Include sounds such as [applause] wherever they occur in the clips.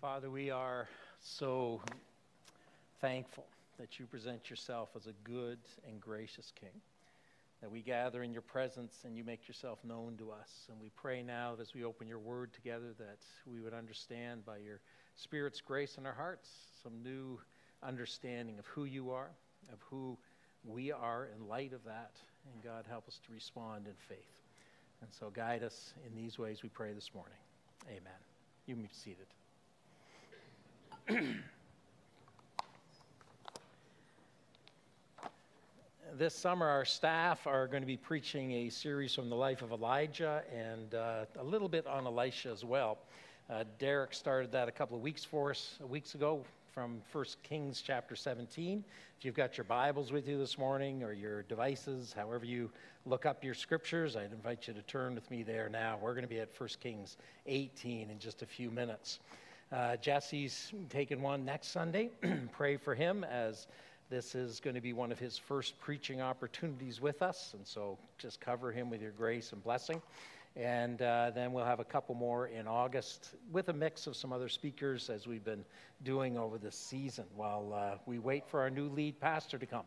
Father, we are so thankful that you present yourself as a good and gracious King, that we gather in your presence and you make yourself known to us. And we pray now that as we open your word together that we would understand by your Spirit's grace in our hearts some new understanding of who you are, of who we are in light of that. And God, help us to respond in faith. And so guide us in these ways, we pray this morning. Amen. You may be seated. [clears throat] this summer, our staff are going to be preaching a series from the life of Elijah and uh, a little bit on Elisha as well. Uh, Derek started that a couple of weeks for us, weeks ago, from 1 Kings chapter 17. If you've got your Bibles with you this morning or your devices, however you look up your scriptures, I'd invite you to turn with me there now. We're going to be at 1 Kings 18 in just a few minutes. Uh, Jesse's taking one next Sunday. [clears throat] Pray for him as this is going to be one of his first preaching opportunities with us. And so just cover him with your grace and blessing. And uh, then we'll have a couple more in August with a mix of some other speakers as we've been doing over the season while uh, we wait for our new lead pastor to come.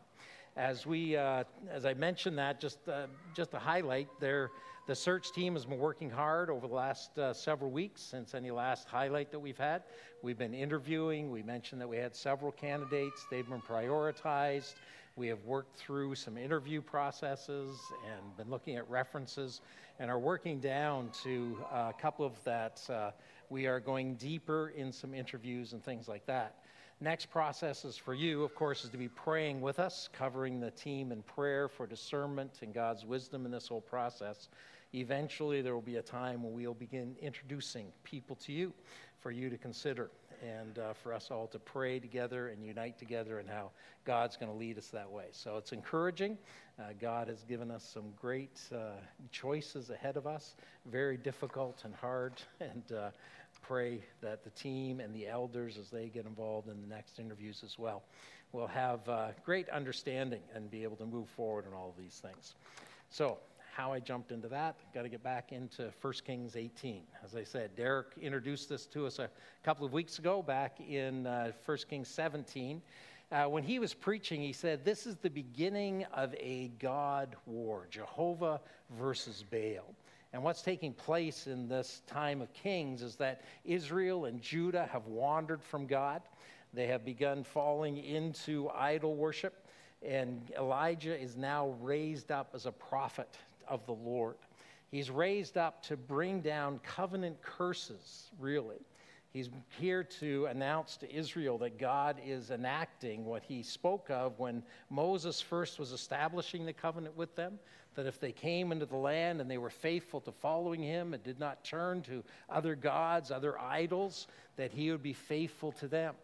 As we, uh, as I mentioned that, just uh, just to highlight, there, the search team has been working hard over the last uh, several weeks since any last highlight that we've had. We've been interviewing. We mentioned that we had several candidates. They've been prioritized. We have worked through some interview processes and been looking at references and are working down to a couple of that. Uh, we are going deeper in some interviews and things like that. Next process is for you, of course, is to be praying with us, covering the team in prayer for discernment and God's wisdom in this whole process. Eventually, there will be a time when we'll begin introducing people to you for you to consider and uh, for us all to pray together and unite together and how God's going to lead us that way. So it's encouraging. Uh, God has given us some great uh, choices ahead of us, very difficult and hard, [laughs] and uh, pray that the team and the elders, as they get involved in the next interviews as well, will have uh, great understanding and be able to move forward in all of these things. So, how I jumped into that, got to get back into 1 Kings 18. As I said, Derek introduced this to us a couple of weeks ago back in uh, 1 Kings 17. Uh, when he was preaching, he said, This is the beginning of a God war, Jehovah versus Baal. And what's taking place in this time of kings is that Israel and Judah have wandered from God. They have begun falling into idol worship. And Elijah is now raised up as a prophet of the Lord. He's raised up to bring down covenant curses, really. He's here to announce to Israel that God is enacting what he spoke of when Moses first was establishing the covenant with them, that if they came into the land and they were faithful to following him and did not turn to other gods, other idols, that he would be faithful to them.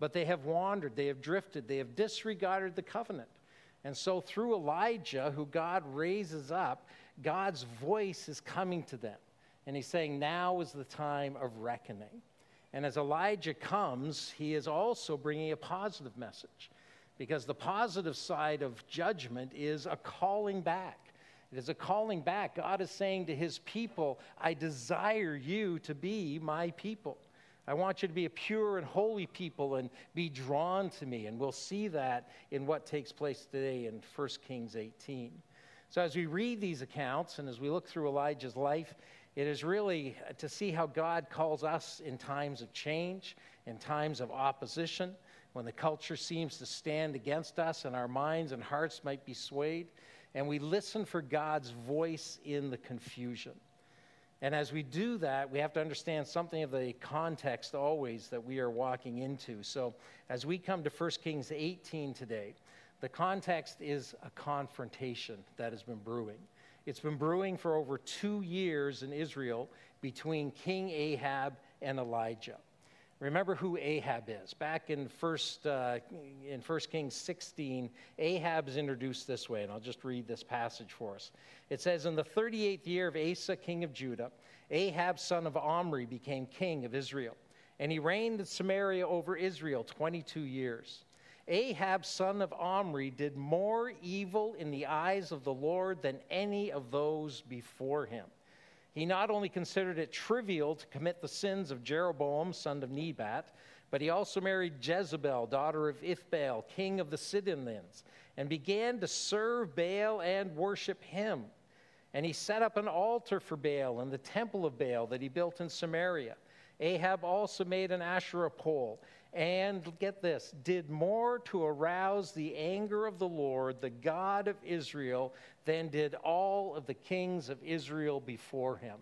But they have wandered, they have drifted, they have disregarded the covenant. And so, through Elijah, who God raises up, God's voice is coming to them. And he's saying, Now is the time of reckoning. And as Elijah comes, he is also bringing a positive message because the positive side of judgment is a calling back. It is a calling back. God is saying to his people, I desire you to be my people. I want you to be a pure and holy people and be drawn to me. And we'll see that in what takes place today in 1 Kings 18. So, as we read these accounts and as we look through Elijah's life, it is really to see how God calls us in times of change, in times of opposition, when the culture seems to stand against us and our minds and hearts might be swayed and we listen for God's voice in the confusion. And as we do that, we have to understand something of the context always that we are walking into. So as we come to 1 Kings 18 today, the context is a confrontation that has been brewing. It's been brewing for over two years in Israel between King Ahab and Elijah. Remember who Ahab is. Back in First, uh, in 1 Kings 16, Ahab is introduced this way, and I'll just read this passage for us. It says, In the 38th year of Asa, king of Judah, Ahab, son of Omri, became king of Israel, and he reigned in Samaria over Israel 22 years. Ahab, son of Omri, did more evil in the eyes of the Lord than any of those before him. He not only considered it trivial to commit the sins of Jeroboam, son of Nebat, but he also married Jezebel, daughter of Ithbaal, king of the Sidonians, and began to serve Baal and worship him. And he set up an altar for Baal in the temple of Baal that he built in Samaria. Ahab also made an Asherah pole and get this, did more to arouse the anger of the Lord, the God of Israel, than did all of the kings of Israel before him.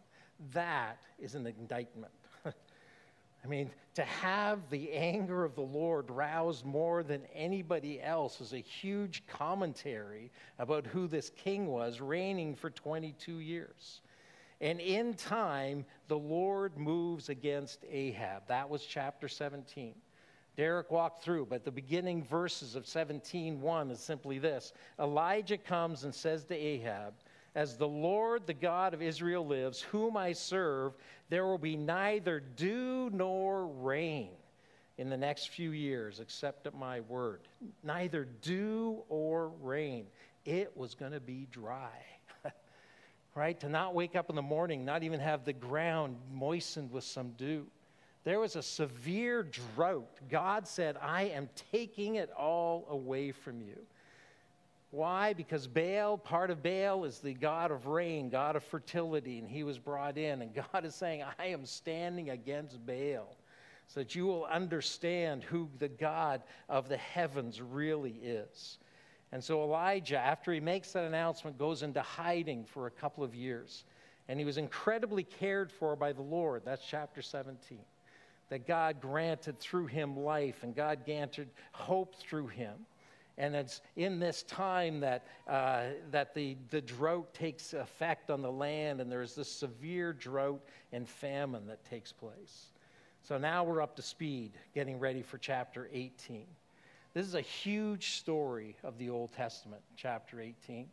That is an indictment. [laughs] I mean, to have the anger of the Lord roused more than anybody else is a huge commentary about who this king was, reigning for 22 years. And in time, the Lord moves against Ahab. That was chapter 17. Derek walked through, but the beginning verses of 17:1 is simply this. Elijah comes and says to Ahab, As the Lord, the God of Israel lives, whom I serve, there will be neither dew nor rain in the next few years, except at my word. Neither dew or rain. It was going to be dry. [laughs] right? To not wake up in the morning, not even have the ground moistened with some dew. There was a severe drought. God said, I am taking it all away from you. Why? Because Baal, part of Baal is the God of rain, God of fertility, and he was brought in. And [laughs] God is saying, I am standing against Baal so that you will understand who the God of the heavens really is. And so Elijah, after he makes that announcement, goes into hiding for a couple of years. And he was incredibly cared for by the Lord. That's chapter 17 that God granted through him life and God granted hope through him. And it's in this time that, uh, that the, the drought takes effect on the land, and there's this severe drought and famine that takes place. So now we're up to speed, getting ready for chapter 18. This is a huge story of the Old Testament, chapter 18.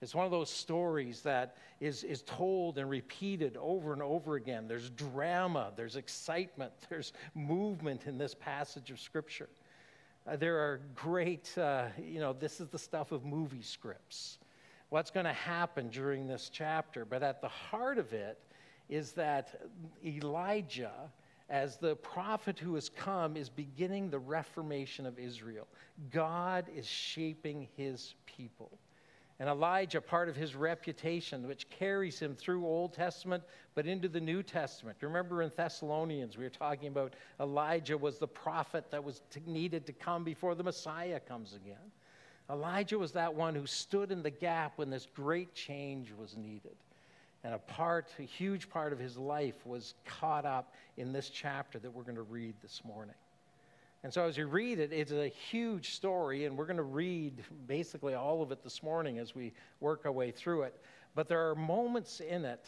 It's one of those stories that is, is told and repeated over and over again. There's drama, there's excitement, [laughs] there's movement in this passage of Scripture. Uh, there are great, uh, you know, this is the stuff of movie scripts. What's going to happen during this chapter? But at the heart of it is that Elijah, as the prophet who has come, is beginning the reformation of Israel. God is shaping his people. And Elijah, part of his reputation, which carries him through Old Testament but into the New Testament. Remember in Thessalonians, we were talking about Elijah was the prophet that was needed to come before the Messiah comes again. Elijah was that one who stood in the gap when this great change was needed. And a part, a huge part of his life was caught up in this chapter that we're going to read this morning. And so, as you read it, it's a huge story, and we're going to read basically all of it this morning as we work our way through it. But there are moments in it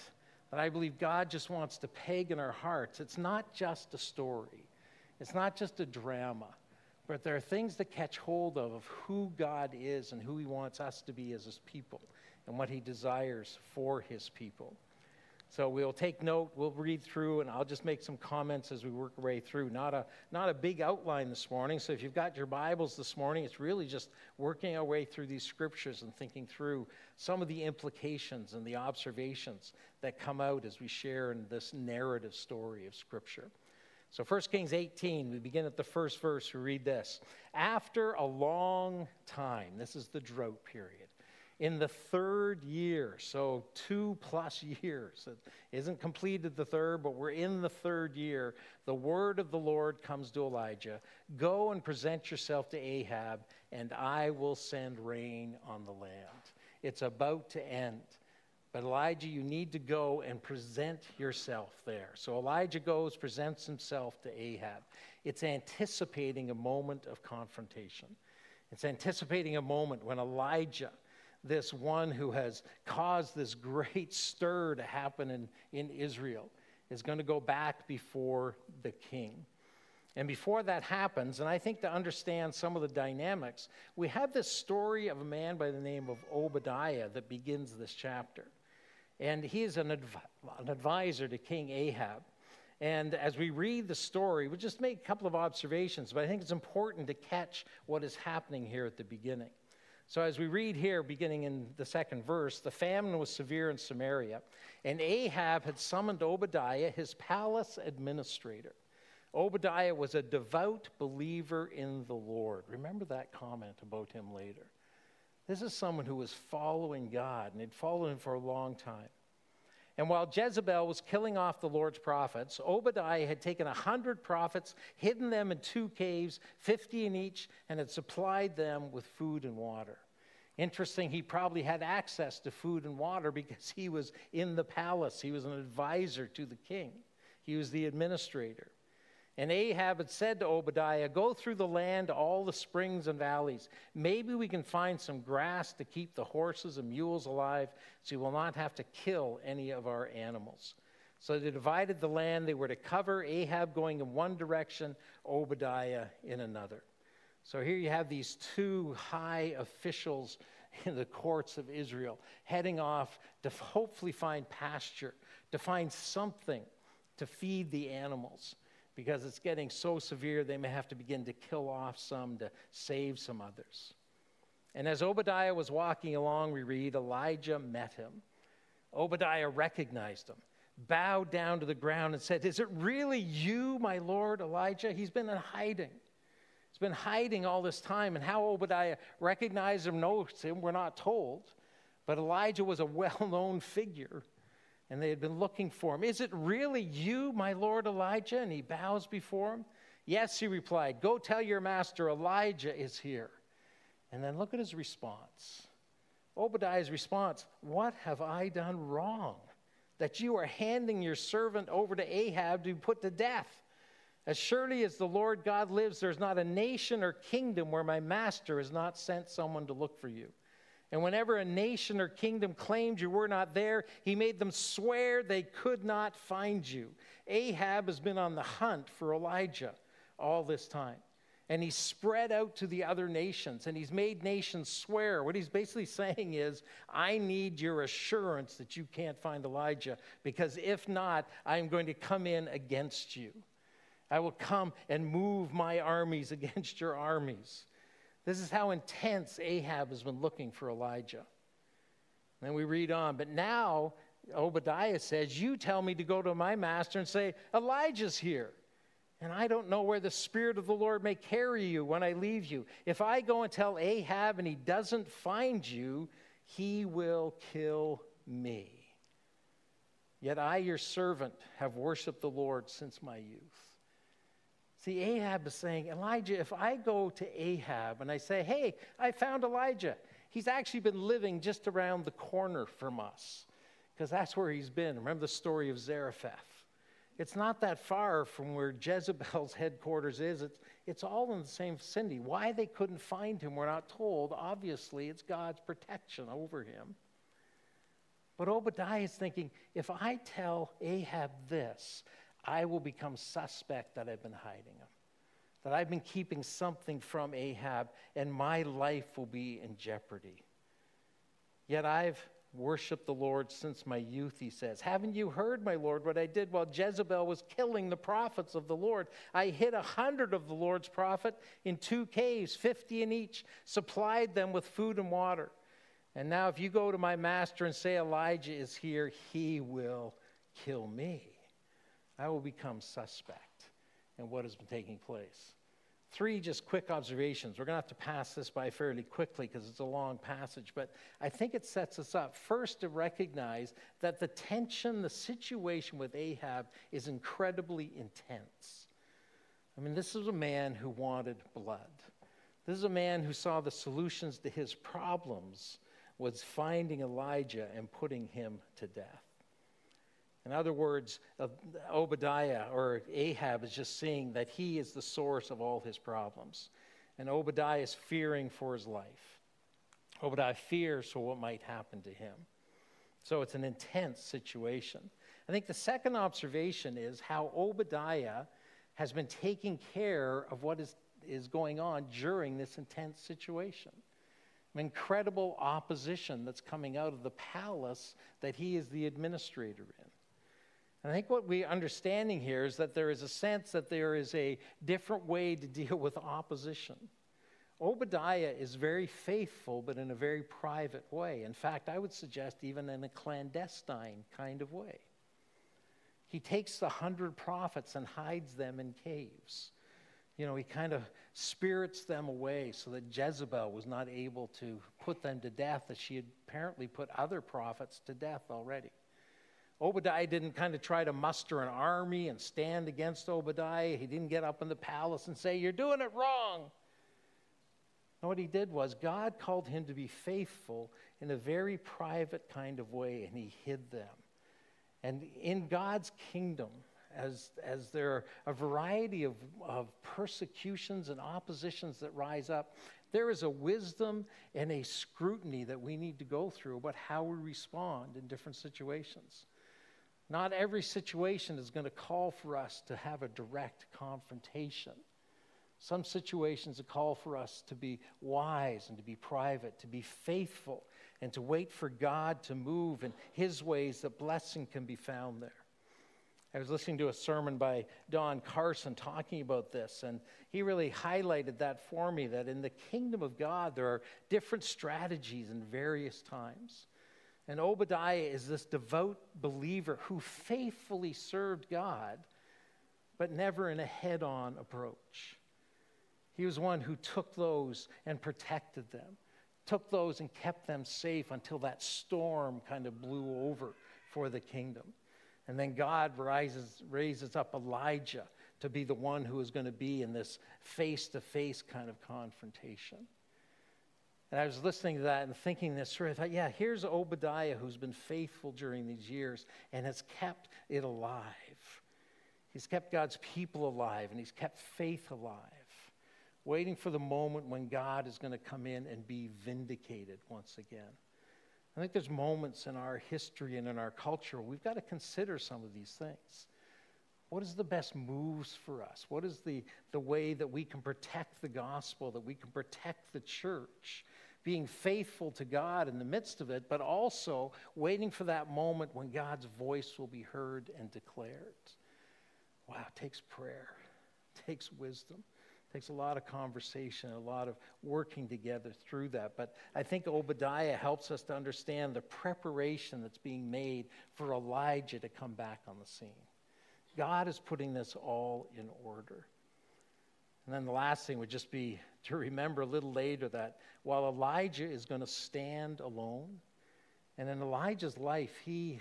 that I believe God just wants to peg in our hearts. It's not just a story, it's not just a drama, but there are things that catch hold of, of who God is and who He wants us to be as His people and what He desires for His people. So we'll take note, we'll read through, and I'll just make some comments as we work our way through. Not a, not a big outline this morning, so if you've got your Bibles this morning, it's really just working our way through these scriptures and thinking through some of the implications and the observations that come out as we share in this narrative story of Scripture. So 1 Kings 18, we begin at the first verse, we read this. After a long time, this is the drought period in the third year, so two plus [laughs] years. It isn't completed the third, but we're in the third year. The word of the Lord comes to Elijah Go and present yourself to Ahab, and I will send rain on the land. It's about to end. But Elijah, you need to go and present yourself there. So Elijah goes, presents himself to Ahab. It's anticipating a moment of confrontation. It's anticipating a moment when Elijah this one who has caused this great stir to happen in, in Israel is going to go back before the king. And before that happens, and I think to understand some of the dynamics, we have this story of a man by the name of Obadiah that begins this chapter. And he is an, adv- an advisor to King Ahab. And as we read the story, we'll just make a couple of observations, but I think it's important to catch what is happening here at the beginning. So, as we read here, beginning in the second verse, the famine was severe in Samaria, and Ahab had summoned Obadiah, his palace administrator. Obadiah was a devout believer in the Lord. Remember that comment about him later. This is someone who was following God, and had followed him for a long time. And while Jezebel was killing off the Lord's prophets, Obadiah had taken a hundred prophets, hidden them in two caves, 50 in each, and had supplied them with food and water. Interesting, he probably had access to food and water because he was in the palace. He was an advisor to the king, he was the administrator. And Ahab had said to Obadiah, Go through the land, all the springs and valleys. Maybe we can find some grass to keep the horses and mules alive, so you will not have to kill any of our animals. So they divided the land. They were to cover Ahab going in one direction, Obadiah in another. So here you have these two high officials in the courts of Israel heading off to hopefully find pasture, to find something to feed the animals because it's getting so severe they may have to begin to kill off some to save some others. And as Obadiah was walking along, we read Elijah met him. Obadiah recognized him, bowed down to the ground, and said, Is it really you, my Lord Elijah? He's been in hiding. He's been hiding all this time. And how Obadiah recognized him, knows him, we're not told. But Elijah was a well known figure and they had been looking for him. Is it really you, my lord Elijah? And he bows before him. Yes, he replied, Go tell your master Elijah is here. And then look at his response. Obadiah's response What have I done wrong? That you are handing your servant over to Ahab to be put to death. As surely as the Lord God lives, there's not a nation or kingdom where my master has not sent someone to look for you. And whenever a nation or kingdom claimed you were not there, he made them swear they could not find you. Ahab has been on the hunt for Elijah all this time. And he's spread out to the other nations and he's made nations swear. What he's basically [laughs] saying is, I need your assurance that you can't find Elijah, because if not, I'm going to come in against you. I will come and move my armies [laughs] against your armies. This is how intense Ahab has been looking for Elijah. then we read on, but now Obadiah says, You tell me to go to my master and say, Elijah's here. And I don't know where the Spirit of the Lord may carry you when I leave you. If I go and tell Ahab and he doesn't find you, he will kill me. Yet I, your servant, have worshiped the Lord since my youth. See, Ahab is saying, Elijah, if I go to Ahab and I say, hey, I found Elijah, he's actually been living just around the corner from us, because that's where he's been. Remember the story of Zarephath. It's not that far from where [laughs] Jezebel's headquarters is. It's, it's all in the same vicinity. Why they couldn't find him, we're not told. Obviously, it's God's protection over him. But Obadiah is thinking if I tell Ahab this, I will become suspect that I've been hiding him, that I've been keeping something from Ahab, and my life will be in jeopardy. Yet I've worshiped the Lord since my youth, he says. Haven't you heard, my Lord, what I did while Jezebel was killing the prophets of the Lord? I hid a hundred of the Lord's prophet in two caves, fifty in each, supplied them with food and water. And now, if you go to my master and say Elijah is here, he will kill me. I will become suspect in what has been taking place. Three just quick observations. We're going to have to pass this by fairly quickly because it's a long passage, but I think it sets us up first to recognize that the tension, the situation with Ahab is incredibly intense. I mean, this is a man who wanted blood. This is a man who saw the solutions to his problems was finding Elijah and putting him to death. In other words, uh, Obadiah or Ahab is just seeing that he is the source of all his problems. And Obadiah is fearing for his life. Obadiah fears for what might happen to him. So it's an intense situation. I think the second observation is how Obadiah has been taking care of what is, is going on during this intense situation. Incredible opposition that's coming out of the palace that he is the administrator in. I think what we're understanding here is that there is a sense that there is a different way to deal with opposition. Obadiah is very faithful, but in a very private way. In fact, I would suggest even in a clandestine kind of way. He takes the hundred prophets and hides them in caves. You know, he kind of spirits them away so that Jezebel was not able to put them to death, as she had apparently put other prophets to death already. Obadiah didn't kind of try to muster an army and stand against Obadiah. He didn't get up in the palace and say, You're doing it wrong. No, what he did was God called him to be faithful in a very private kind of way, and he hid them. And in God's kingdom, as, as there are a variety of, of persecutions and oppositions that rise up, there is a wisdom and a scrutiny that we need to go through about how we respond in different situations. Not every situation is going to call for us to have a direct confrontation. Some situations call for us to be wise and to be private, to be faithful, and to wait for God to move in His ways that blessing can be found there. I was listening to a sermon by Don Carson talking about this, and he really highlighted that for me that in the kingdom of God, there are different strategies in various times. And Obadiah is this devout believer who faithfully served God, but never in a head on approach. He was one who took those and protected them, took those and kept them safe until that storm kind of blew over for the kingdom. And then God rises, raises up Elijah to be the one who is going to be in this face to face kind of confrontation. And I was listening to that and thinking this through. I thought, yeah, here's Obadiah who's been faithful during these years and has kept it alive. He's kept God's people alive and he's kept faith alive, waiting for the moment when God is going to come in and be vindicated once again. I think there's moments in our history and in our culture we've got to consider some of these things. What is the best moves for us? What is the, the way that we can protect the gospel, that we can protect the church? Being faithful to God in the midst of it, but also waiting for that moment when God's voice will be heard and declared. Wow, it takes prayer, it [laughs] takes wisdom. It takes a lot of conversation, a lot of working together through that. But I think Obadiah helps us to understand the preparation that's being made for Elijah to come back on the scene. God is putting this all in order. And then the last thing would just be [laughs] to remember a little later that while Elijah is going to stand alone, and in Elijah's life, he,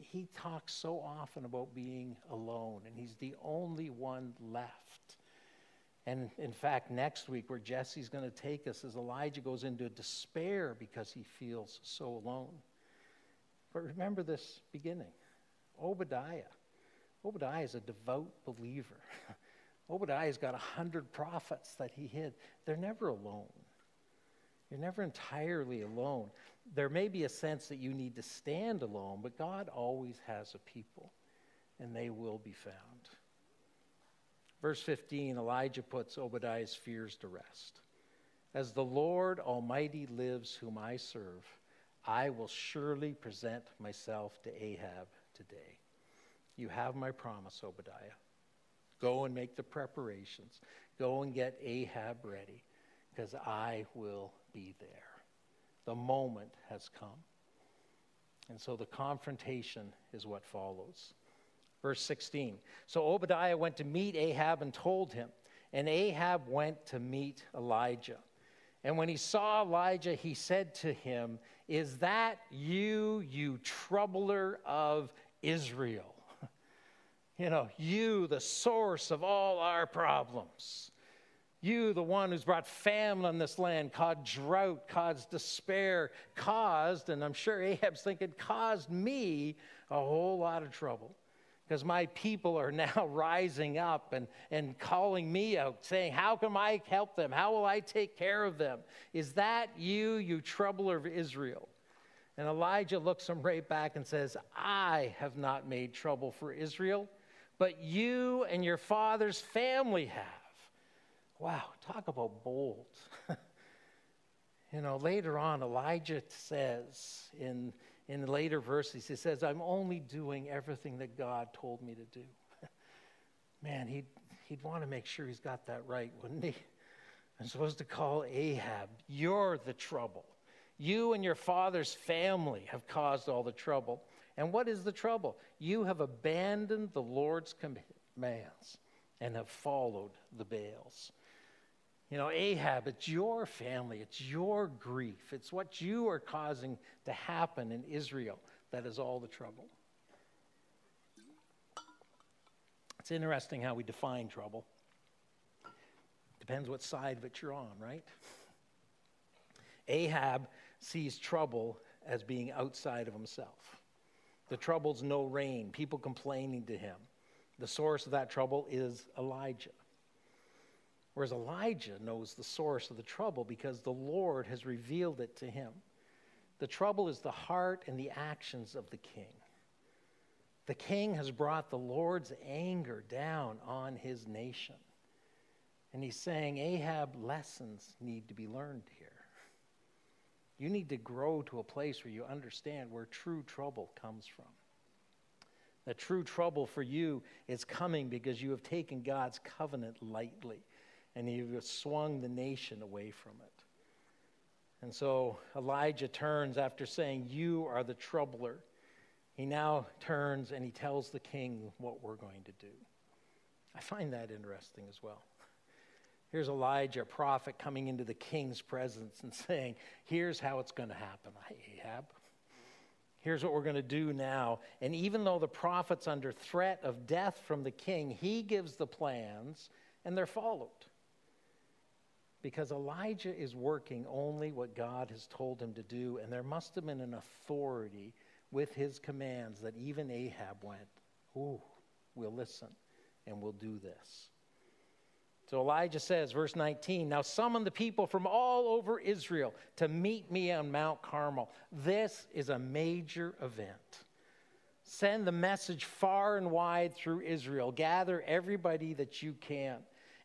he talks so often about being alone, and he's the only one left. And in fact, next week, where Jesse's going to take us, as Elijah goes into despair because he feels so alone. But remember this beginning Obadiah. Obadiah is a devout believer. [laughs] Obadiah's got a hundred prophets that he hid. They're never alone. You're never entirely alone. There may be a sense that you need to stand alone, but God always has a people, and they will be found. Verse 15 Elijah puts Obadiah's fears to rest. As the Lord Almighty lives, whom I serve, I will surely present myself to Ahab today. You have my promise, Obadiah. Go and make the preparations. Go and get Ahab ready, because I will be there. The moment has come. And so the confrontation is what follows. Verse 16. So Obadiah went to meet Ahab and told him, and Ahab went to meet Elijah. And when he saw Elijah, he said to him, Is that you, you troubler of Israel? You know, you, the source of all our problems. You, the one who's brought famine on this land, caused drought, caused despair, caused, and I'm sure Ahab's thinking, caused me a whole lot of trouble. Because my people are [laughs] now rising up and, and calling me out, saying, How can I help them? How will I take care of them? Is that you, you troubler of Israel? And Elijah looks him right back and says, I have not made trouble for Israel but you and your father's family have. Wow, talk about bold. [laughs] you know, later on, Elijah says in, in later verses, he says, I'm only doing everything that God told me to do. [laughs] Man, he'd, he'd want to make sure he's got that right, wouldn't he? I'm supposed to call Ahab. You're the trouble. You and your father's family have caused all the trouble. And what is the trouble? You have abandoned the Lord's commands and have followed the Baals. You know, Ahab, it's your family, it's your grief, it's what you are causing to happen in Israel that is all the trouble. It's interesting how we define trouble. Depends what side of it you're on, right? Ahab sees trouble as being outside of himself. The trouble's no rain, people complaining to him. The source of that trouble is Elijah. Whereas Elijah knows the source of the trouble because the Lord has revealed it to him. The trouble is the heart and the actions of the king. The king has brought the Lord's anger down on his nation. And he's saying, Ahab, lessons need to be learned here. You need to grow to a place where you understand where true trouble comes from. The true trouble for you is coming because you have taken God's covenant lightly and you have swung the nation away from it. And so Elijah turns after saying, You are the troubler. He now turns and he tells the king what we're going to do. I find that interesting as well. Here's Elijah, a prophet, coming into the king's presence and saying, Here's how it's going to happen, Ahab. Here's what we're going to do now. And even though the prophet's under threat of death from the king, he gives the plans and they're followed because Elijah is working only what God has told him to do, and there must have been an authority with his commands that even Ahab went, Ooh, we'll listen and we'll do this. So Elijah says, verse 19, Now summon the people from all over Israel to meet me on Mount Carmel. This is a major event. Send the message far and wide through Israel. Gather everybody that you can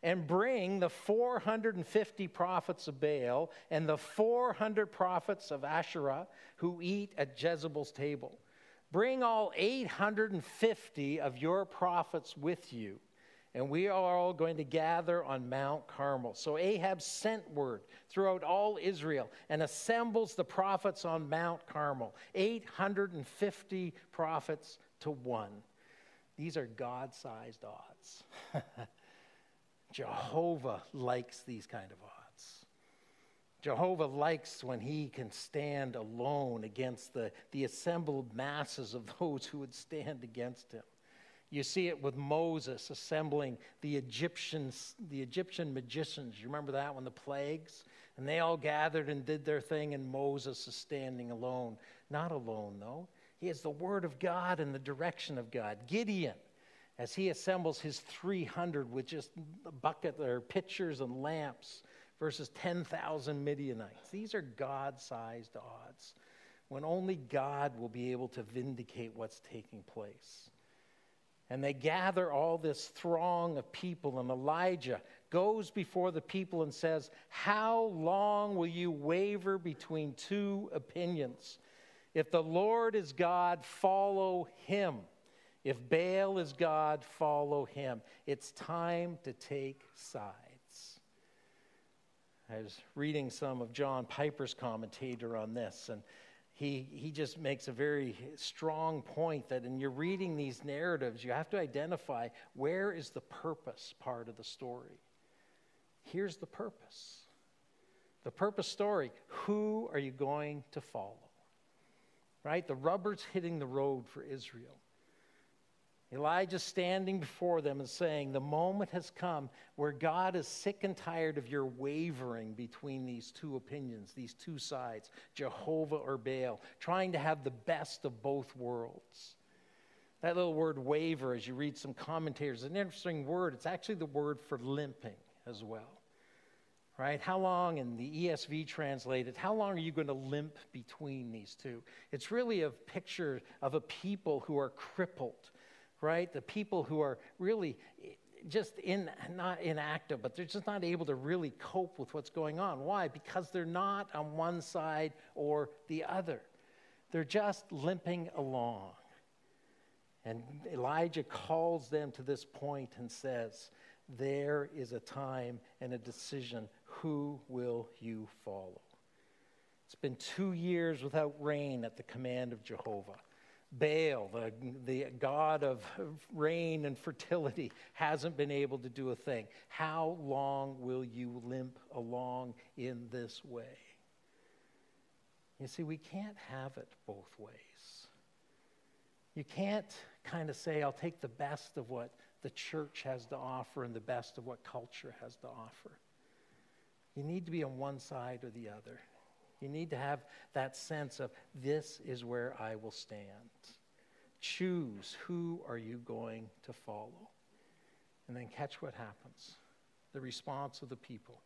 and bring the 450 prophets of Baal and the 400 prophets of Asherah who eat at Jezebel's table. Bring all 850 of your prophets with you, and we are all going to gather on Mount Carmel. So Ahab sent word throughout all Israel and assembles the prophets on Mount Carmel 850 prophets to one. These are God sized odds. [laughs] Jehovah likes these kind of odds. Jehovah likes when he can stand alone against the, the assembled masses of [laughs] those who would stand against him. You see it with Moses assembling the Egyptians, the Egyptian magicians. You remember that one, the plagues? And they all gathered and did their thing, and Moses is standing alone. Not alone, though. He has the word of God and the direction of God. Gideon as he assembles his 300 with just a bucket or pitchers and lamps versus 10,000 Midianites. These are God sized odds when only God will be able to vindicate what's taking place. And they gather all this throng of people, and Elijah goes before the people and says, How long will you waver between two opinions? If the Lord is God, follow him. If Baal is God, follow him. It's time to take sides. I was reading some of John Piper's commentator on this, and he, he just makes a very strong point that in your reading these narratives, you have to identify where is the purpose part of the story. Here's the purpose the purpose story who are you going to follow? Right? The rubber's hitting the road for Israel. Elijah standing before them and saying, The moment has come where God is sick and tired of your wavering between these two opinions, these two sides, Jehovah or Baal, trying to have the best of both worlds. That little word waver, as you read some commentators, is an interesting word. It's actually the word for limping as well. Right? How long, in the ESV translated, how long are you going to limp between these two? It's really a picture of a people who are crippled right? The people who are really just in, not inactive, but they're just not able to really cope with what's going on. Why? Because they're not on one side or the other. They're just limping along. And Elijah calls them to this point and says, There is a time and a decision. who will you follow? It's been two years without rain at the command of Jehovah. Baal, the, the god of rain and fertility, hasn't been able to do a thing. How long will you limp along in this way? You see, we can't have it both ways. You can't kind of say, I'll take the best of what the church has to offer and the best of what culture has to offer. You need to be on one side or the other. You need to have that sense of this is where I will stand. Choose who are you going to follow? And then catch what happens. The response of the people.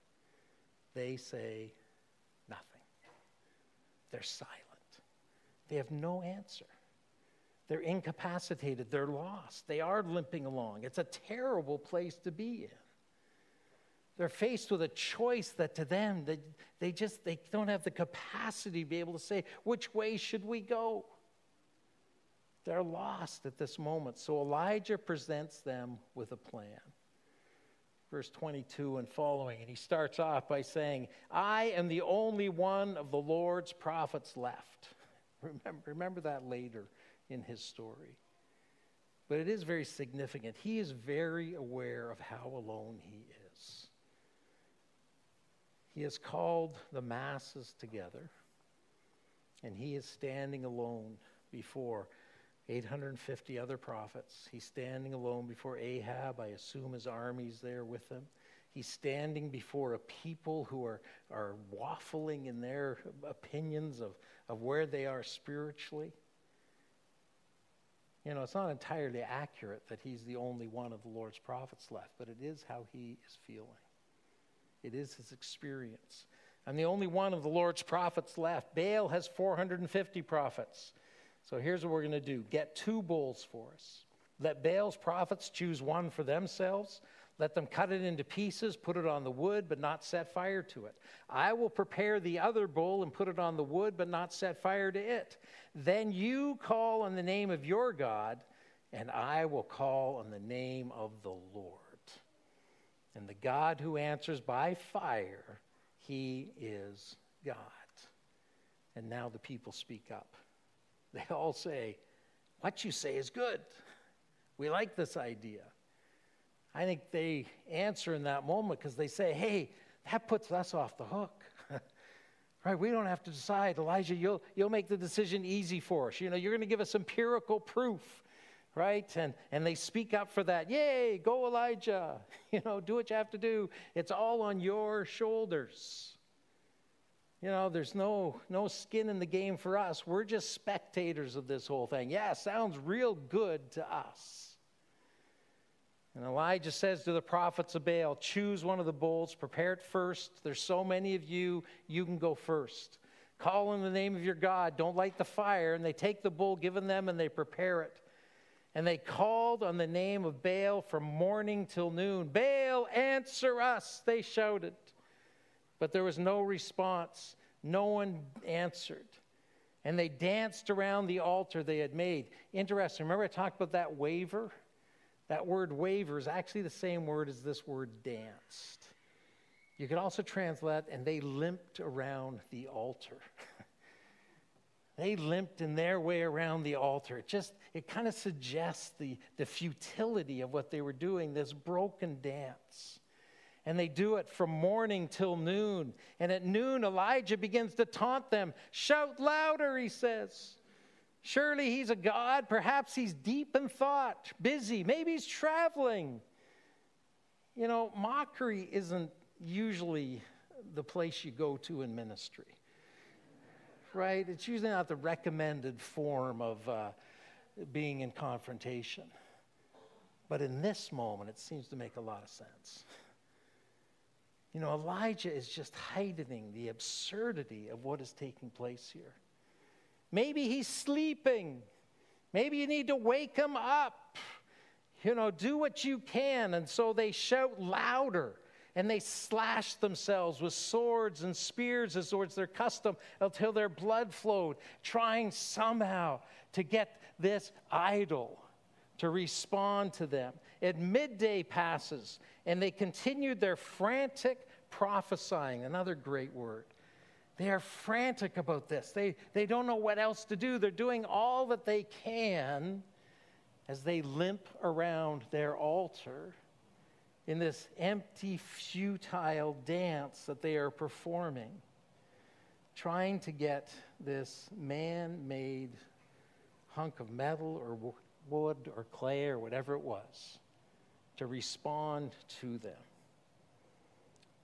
They say nothing. They're silent. They have no answer. They're incapacitated. They're lost. They are limping along. It's a terrible place to be in. They're faced with a choice that to them, they, they just they don't have the capacity to be able to say, which way should we go? They're lost at this moment. So Elijah presents them with a plan. Verse 22 and following, and he starts off by saying, I am the only one of the Lord's prophets left. [laughs] Remember, remember that later in his story. But it is very significant. He is very aware of how alone he is. He has called the masses together, and he is standing alone before 850 other prophets. He's standing alone before Ahab. I assume his army's there with him. He's standing before a people who are, are waffling in their opinions of, of where they are spiritually. You know, it's not entirely accurate that he's the only one of the Lord's prophets left, but it is how he is feeling. It is his experience. I'm the only one of the Lord's prophets left. Baal has 450 prophets. So here's what we're going to do get two bulls for us. Let Baal's prophets choose one for themselves. Let them cut it into pieces, put it on the wood, but not set fire to it. I will prepare the other bull and put it on the wood, but not set fire to it. Then you call on the name of your God, and I will call on the name of the Lord. And the God who answers by fire, he is God. And now the people speak up. [laughs] They all say, What you say is good. We like this idea. I think they answer in that moment because they say, Hey, that puts us off the hook. [laughs] right? We don't have to decide. Elijah, you'll, you'll make the decision easy for us. You know, you're going to give us empirical proof right? And, and they speak up for that. Yay, go Elijah. [laughs] You know, do what you have to do. It's all on your shoulders. You know, there's no, no skin in the game for us. We're just spectators of this whole thing. Yeah, sounds real good to us. And Elijah says to the prophets of Baal, choose one of the bulls, prepare it first. There's so many of you, you can go first. Call in the name of your God. Don't light the fire. And they take the bull given them and they prepare it. And they called on the name of Baal from morning till noon. Baal, answer us, they shouted. But there was no response. No one answered. And they danced around the altar they had made. Interesting. Remember, I talked about that waver? That word waver is actually the same word as this word danced. You could also translate, and they limped around the altar. [laughs] they limped in their way around the altar. It just, it kind of suggests the, the futility of what they were doing, this broken dance. And they do it from morning till noon. And at noon, Elijah begins to taunt them. Shout louder, he says. Surely he's a God. Perhaps he's deep in thought, busy. Maybe he's traveling. You know, mockery isn't usually the place you go to in ministry right? It's usually not the recommended form of uh, being in confrontation. But in this moment, it seems to make a lot of sense. You know, Elijah is just heightening the absurdity of what is taking place here. Maybe he's sleeping. Maybe you need to wake him up. You know, do what you can. And so they shout louder and they slashed themselves with swords and spears as was their custom until their blood flowed, trying somehow to get this idol to respond to them. At midday passes, and they continued their frantic prophesying, another great word. They are frantic about this. They, they don't know what else to do. They're doing all that they can as they limp around their altar in this empty, futile dance that they are performing, trying to get this man made hunk of metal or wood or clay or whatever it was to respond to them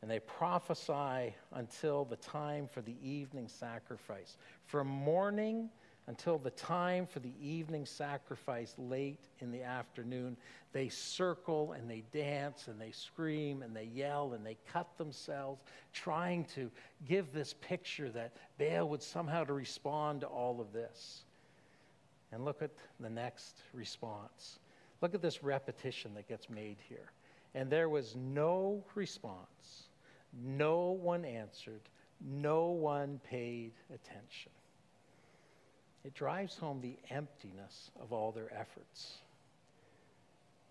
and they prophesy until the time for the evening sacrifice. From morning until the time for the evening sacrifice late in the afternoon, they circle and they dance and they scream and they yell and they cut themselves, trying to give this picture that Baal would somehow to respond to all of this. And look at the next response. Look at this repetition that gets made here. And there was no response no one answered. No one paid attention. It drives home the emptiness of all their efforts.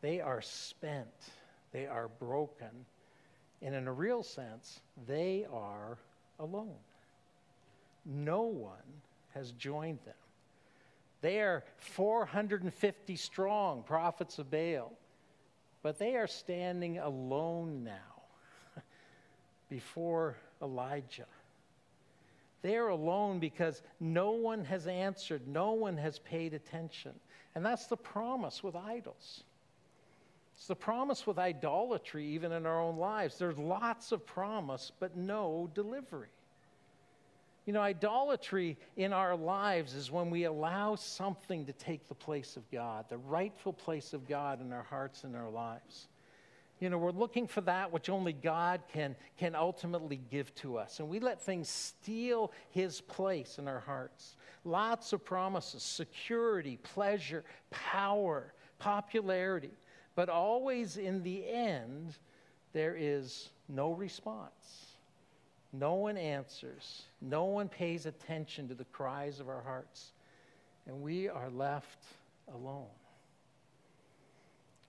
They are spent, they are broken, and in a real sense, they are alone. No one has joined them. They are 450 strong, prophets of Baal, but they are standing alone now [laughs] before Elijah. They are alone because no one has answered, no one has paid attention. And that's the promise with idols. It's the promise with idolatry, even in our own lives. There's lots of promise, but no delivery. You know, idolatry in our lives is when we allow something to take the place of God, the rightful place of God in our hearts and our lives. You know, we're looking for that which only God can, can ultimately give to us. And we let things steal his place in our hearts. Lots of promises security, pleasure, power, popularity. But always in the end, there is no response. No one answers. No one pays attention to the cries of our hearts. And we are left alone.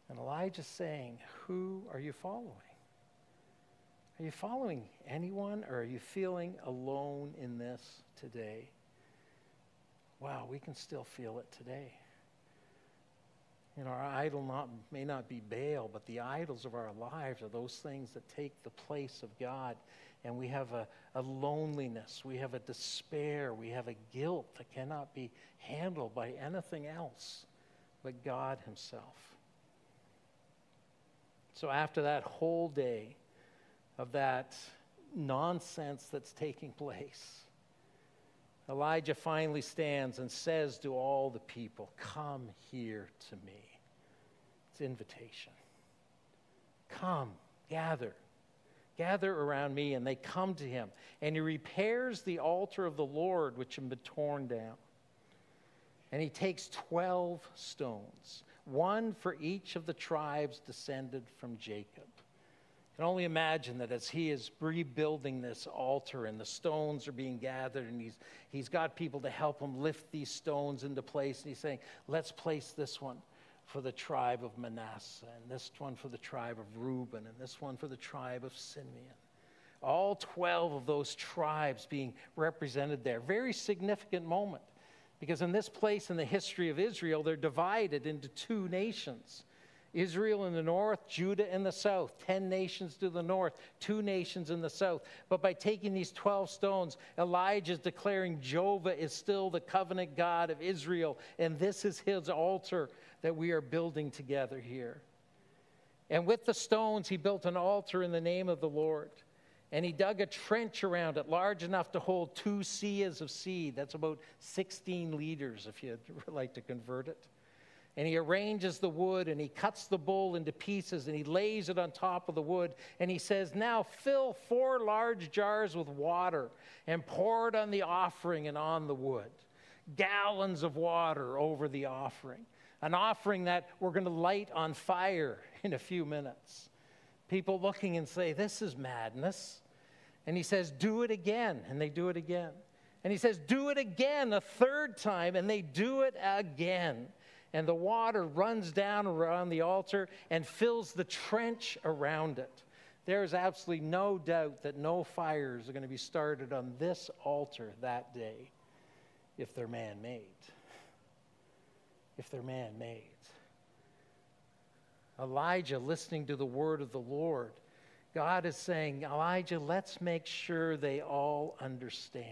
And Elijah's saying, Who are you following? Are you following anyone or are you feeling alone in this today? Wow, we can still feel it today. You know, our idol not, may not be Baal, but the idols of our lives are those things that take the place of God. And we have a, a loneliness, we have a despair, we have a guilt that cannot be handled by anything else but God Himself. So, after that whole day of that nonsense that's taking place, Elijah finally stands and says to all the people, Come here to me. It's invitation. Come, gather. Gather around me, and they come to him. And he repairs the altar of the Lord, which had been torn down. And he takes 12 stones one for each of the tribes descended from Jacob. I can only imagine that as he is rebuilding this altar and the stones are being gathered, and he's, he's got people to help him lift these stones into place, and he's saying, Let's place this one for the tribe of Manasseh, and this one for the tribe of Reuben, and this one for the tribe of Simeon. All 12 of those tribes being represented there. Very significant moment. Because in this place in the history of Israel, they're divided into two nations Israel in the north, Judah in the south. Ten nations to the north, two nations in the south. But by taking these 12 stones, Elijah is declaring Jehovah is still the covenant God of Israel, and this is his altar that we are building together here. And with the stones, he built an altar in the name of the Lord and he dug a trench around it large enough to hold two seahs of seed. That's about 16 liters if you'd [laughs] like to convert it. And he arranges the wood and he cuts the bowl into pieces and he lays it on top of the wood. And he says, Now fill four large jars with water and pour it on the offering and on the wood. Gallons of water over the offering. An offering that we're going to light on fire [laughs] in a few minutes. People looking and say, This is madness. And he says, Do it again. And they do it again. And he says, Do it again a third time. And they do it again. And the water runs down around the altar and fills the trench around it. There is absolutely no doubt that no fires are going to be started on this altar that day if they're man made. If they're man made. Elijah listening to the word of the Lord. God is saying, Elijah, let's make sure they all understand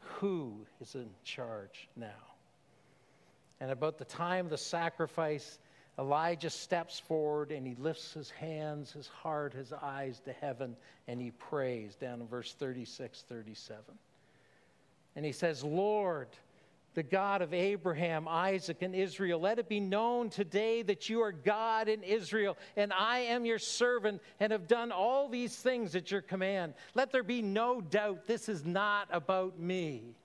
who is in charge now. And about the time of the sacrifice, Elijah steps forward and he lifts his hands, his heart, his eyes to heaven, and he prays down in verse 36, 37. And he says, Lord, the God of Abraham, Isaac, and Israel. Let it be known today that you are God in Israel, and I am your servant, and have done all these things at your command. Let there be no doubt this is not about me.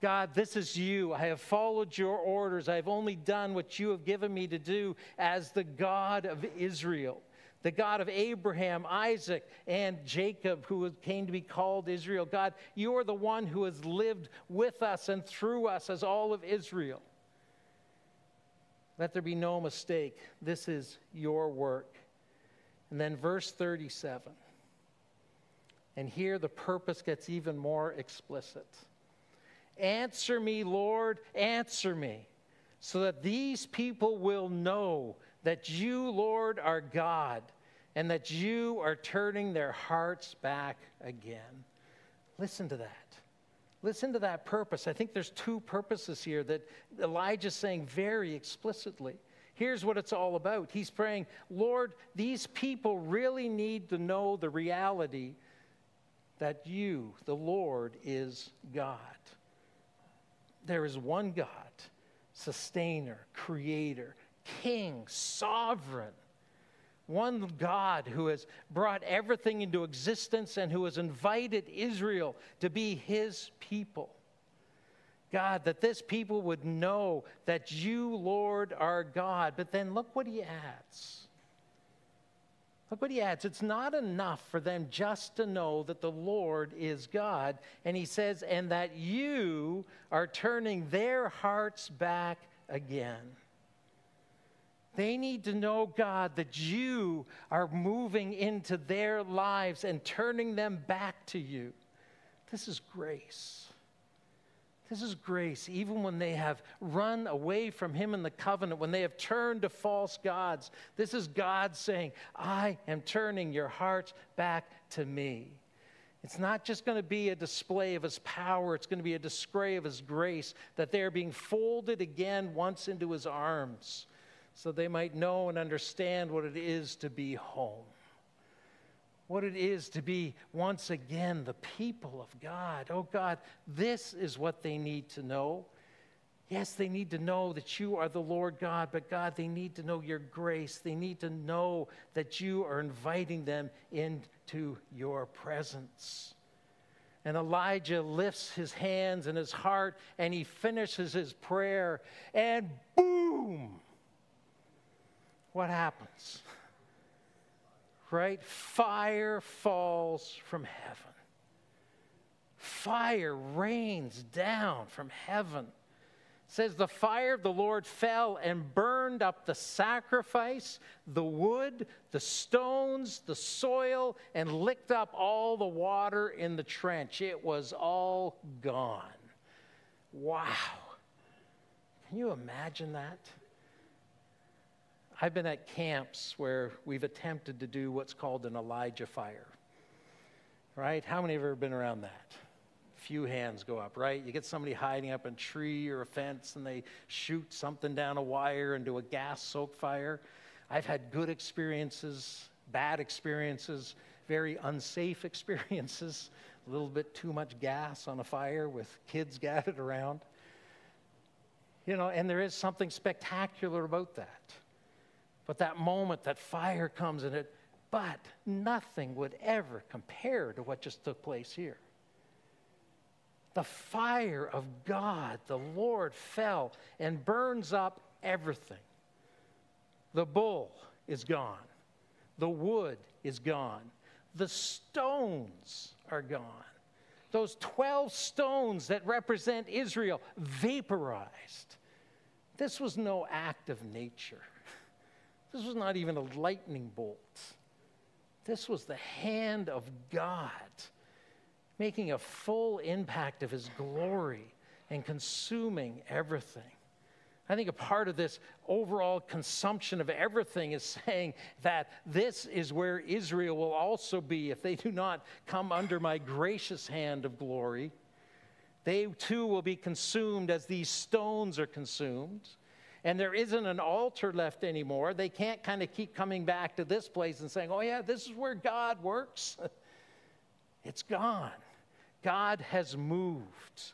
God, this is you. I have followed your orders. I have only done what you have given me to do as the God of Israel the God of Abraham, Isaac, and Jacob, who came to be called Israel. God, you are the one who has lived with us and through us as all of Israel. Let there be no mistake. This is your work. And then verse 37. And here the purpose gets even more explicit. Answer me, Lord, answer me, so that these people will know that you, Lord, are God, and that you are turning their hearts back again. Listen to that. Listen to that purpose. I think there's two purposes here that Elijah's saying very explicitly. Here's what it's all about. He's praying, Lord, these people really need to know the reality that you, the Lord, is God. There is one God, sustainer, creator, king, sovereign. One God who has brought everything into existence and who has invited Israel to be his people. God, that this people would know that you, Lord, are God. But then look what he adds. Look what he adds. It's not enough for them just to know that the Lord is God. And he says, and that you are turning their hearts back again. They need to know, God, that you are moving into their lives and turning them back to you. This is grace. This is grace, even when they have run away from Him in the covenant, when they have turned to false gods. This is God saying, I am turning your hearts back to me. It's not just going to be a display of His power, it's going to be a display of His grace, that they are being folded again once into His arms so they might know and understand what it is to be home, what it is to be once again the people of God. Oh God, this is what they need to know. Yes, they need to know that you are the Lord God, but God, they need to know your grace. They need to know that you are inviting them into your presence. And Elijah lifts his hands and his heart and he finishes his prayer, and boom! What happens? Right? Fire falls from heaven. Fire rains down from heaven. It says the fire of the Lord fell and burned up the sacrifice, the wood, the stones, the soil, and licked up all the water in the trench. It was all gone. Wow. Can you imagine that? I've been at camps where we've attempted to do what's called an Elijah fire. Right? How many have ever been around that? Few hands go up, right? You get somebody hiding up in a tree or a fence and they shoot something down a wire into a gas soaked fire. I've had good experiences, bad experiences, very unsafe [laughs] experiences, a little bit too much gas on a fire with kids [laughs] gathered around. You know, and there is something spectacular about that. But that moment, that fire comes in it, but nothing would ever compare to what just took place here. The fire of God, the Lord, fell and burns up everything. The bull is gone, the wood is gone, the stones are gone. Those 12 stones that represent Israel vaporized. This was no act of nature. This was not even a lightning bolt. This was the hand of God making a full impact of his glory and consuming everything. I think a part of this overall consumption of everything is saying that this is where Israel will also be if they do not come under my gracious hand of glory. They too will be consumed as these stones are consumed. And there isn't an altar left anymore. They can't kind of keep coming back to this place and saying, oh, yeah, this is where God works. [laughs] it's gone. God has moved.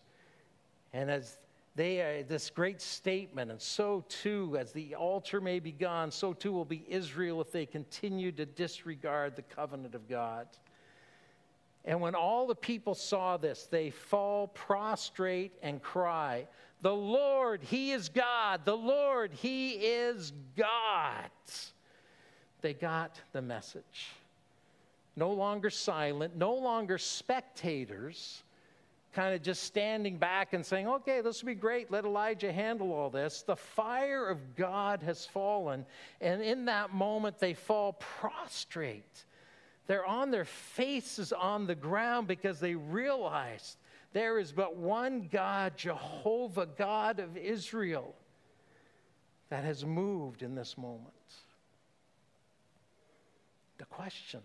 And as they are this great statement, and so too, as the altar may be gone, so too will be Israel if they continue to disregard the covenant of God. And when all the people saw this, they fall prostrate and cry, The Lord, He is God! The Lord, He is God! They got the message. No longer silent, no longer spectators kind of just standing back and saying, okay, this will be great. Let Elijah handle all this. The fire of God has fallen. And in that moment, they fall prostrate. They're on their faces on the ground because they realize there is but one God, Jehovah, God of Israel, that has moved in this moment. The question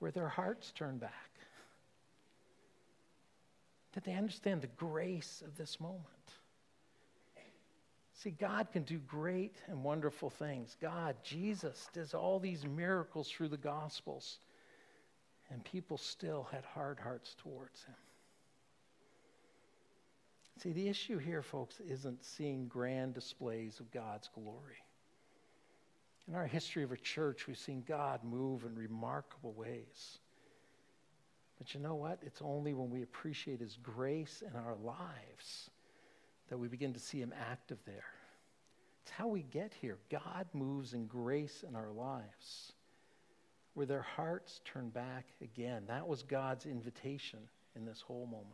were their hearts turned back? Did they understand the grace of this moment? See, God can do great and wonderful things. God, Jesus, does all these miracles through the Gospels, and people still had hard hearts towards him. See, the issue here, folks, isn't seeing grand displays of God's glory. In our history of a church, we've seen God move in remarkable ways. But you know what? It's only when we appreciate His grace in our lives that we begin to see Him active there. It's how we get here. God moves in grace in our lives, where their hearts turn back again. That was God's invitation in this whole moment.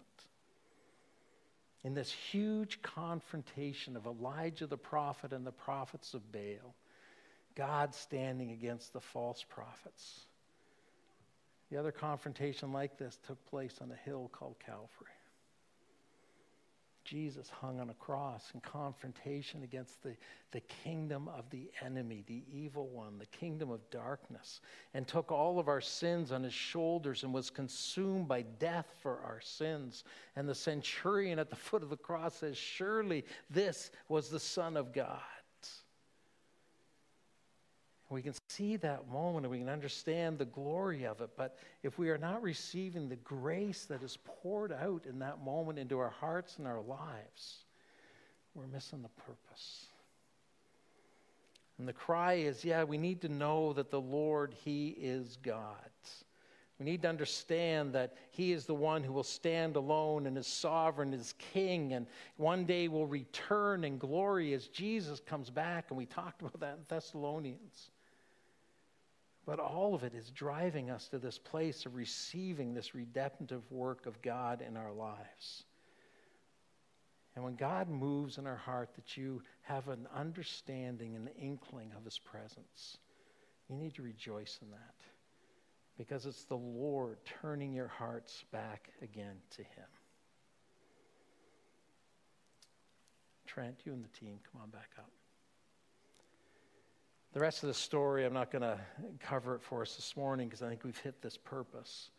In this huge confrontation of Elijah the prophet and the prophets of Baal, God standing against the false prophets the other confrontation like this took place on a hill called Calvary. Jesus hung on a cross in confrontation against the, the kingdom of the enemy, the evil one, the kingdom of darkness, and took all of our sins on his shoulders and was consumed by death for our sins. And the centurion at the foot of the cross says, Surely this was the Son of God. We can see that moment and we can understand the glory of it. But if we are not receiving the grace that is poured out in that moment into our hearts and our lives, we're missing the purpose. And the cry is yeah, we need to know that the Lord, He is God. We need to understand that He is the one who will stand alone and is sovereign, is king, and one day will return in glory as Jesus comes back. And we talked about that in Thessalonians. But all of it is driving us to this place of receiving this redemptive work of God in our lives. And when God moves in our heart that you have an understanding and an inkling of his presence, you need to rejoice in that because it's the Lord turning your hearts back again to him. Trent, you and the team, come on back up. The rest of the story, I'm not going to cover it for us this morning because I think we've hit this purpose.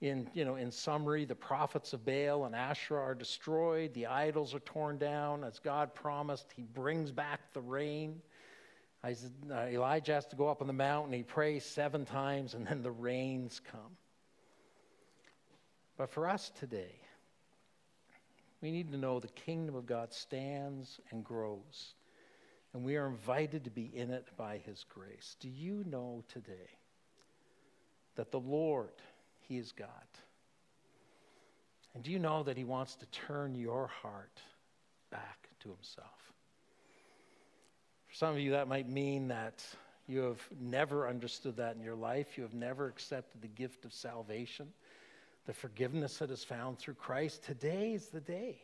In, you know, in summary, the prophets of Baal and Asherah are destroyed, the idols are torn down. As God promised, He brings back the rain. Uh, Elijah has to go up on the mountain, he prays seven times, and then the rains come. But for us today, we need to know the kingdom of God stands and grows and we are invited to be in it by His grace. Do you know today that the Lord, He is God? And do you know that He wants to turn your heart back to Himself? For some of you, that might mean that you have never understood that in your life. You have never accepted the gift of salvation, the forgiveness that is found through Christ. Today is the day.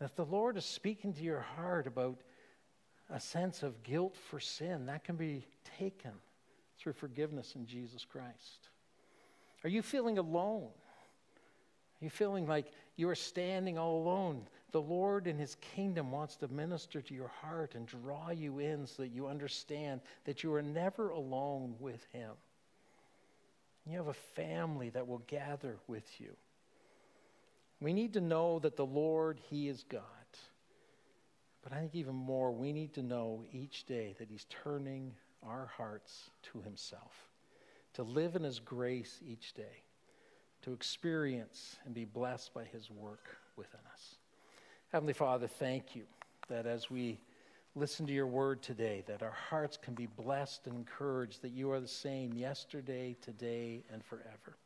If the Lord is speaking to your heart about a sense of guilt for sin, that can be taken through forgiveness in Jesus Christ. Are you feeling alone? Are you feeling like you are standing all alone? The Lord in His kingdom wants to minister to your heart and draw you in so that you understand that you are never alone with Him. You have a family that will gather with you. We need to know that the Lord, He is God. But I think even more, we need to know each day that He's turning our hearts to Himself, to live in His grace each day, to experience and be blessed by His work within us. Heavenly Father, thank you that as we listen to your word today, that our hearts can be blessed and encouraged that you are the same yesterday, today, and forever.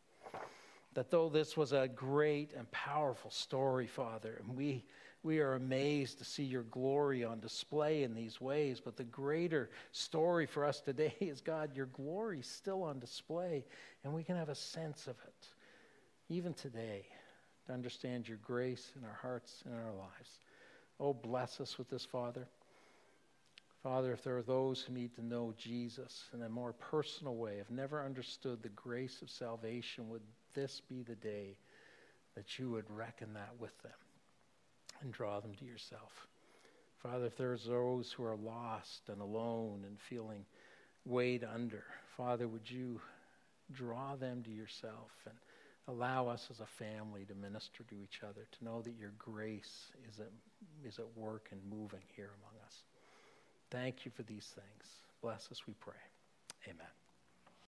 That though this was a great and powerful story, Father, and we we are amazed to see your glory on display in these ways. But the greater story for us today [laughs] is God, your glory is still on display, and we can have a sense of it, even today, to understand your grace in our hearts and our lives. Oh, bless us with this, Father. Father, if there are those who need to know Jesus in a more personal way, have never understood the grace of salvation, would this be the day that you would reckon that with them? And draw them to yourself. Father, if there's those who are lost and alone and feeling weighed under, Father, would you draw them to yourself and allow us as a family to minister to each other, to know that your grace is at, is at work and moving here among us. Thank you for these things. Bless us, we pray. Amen.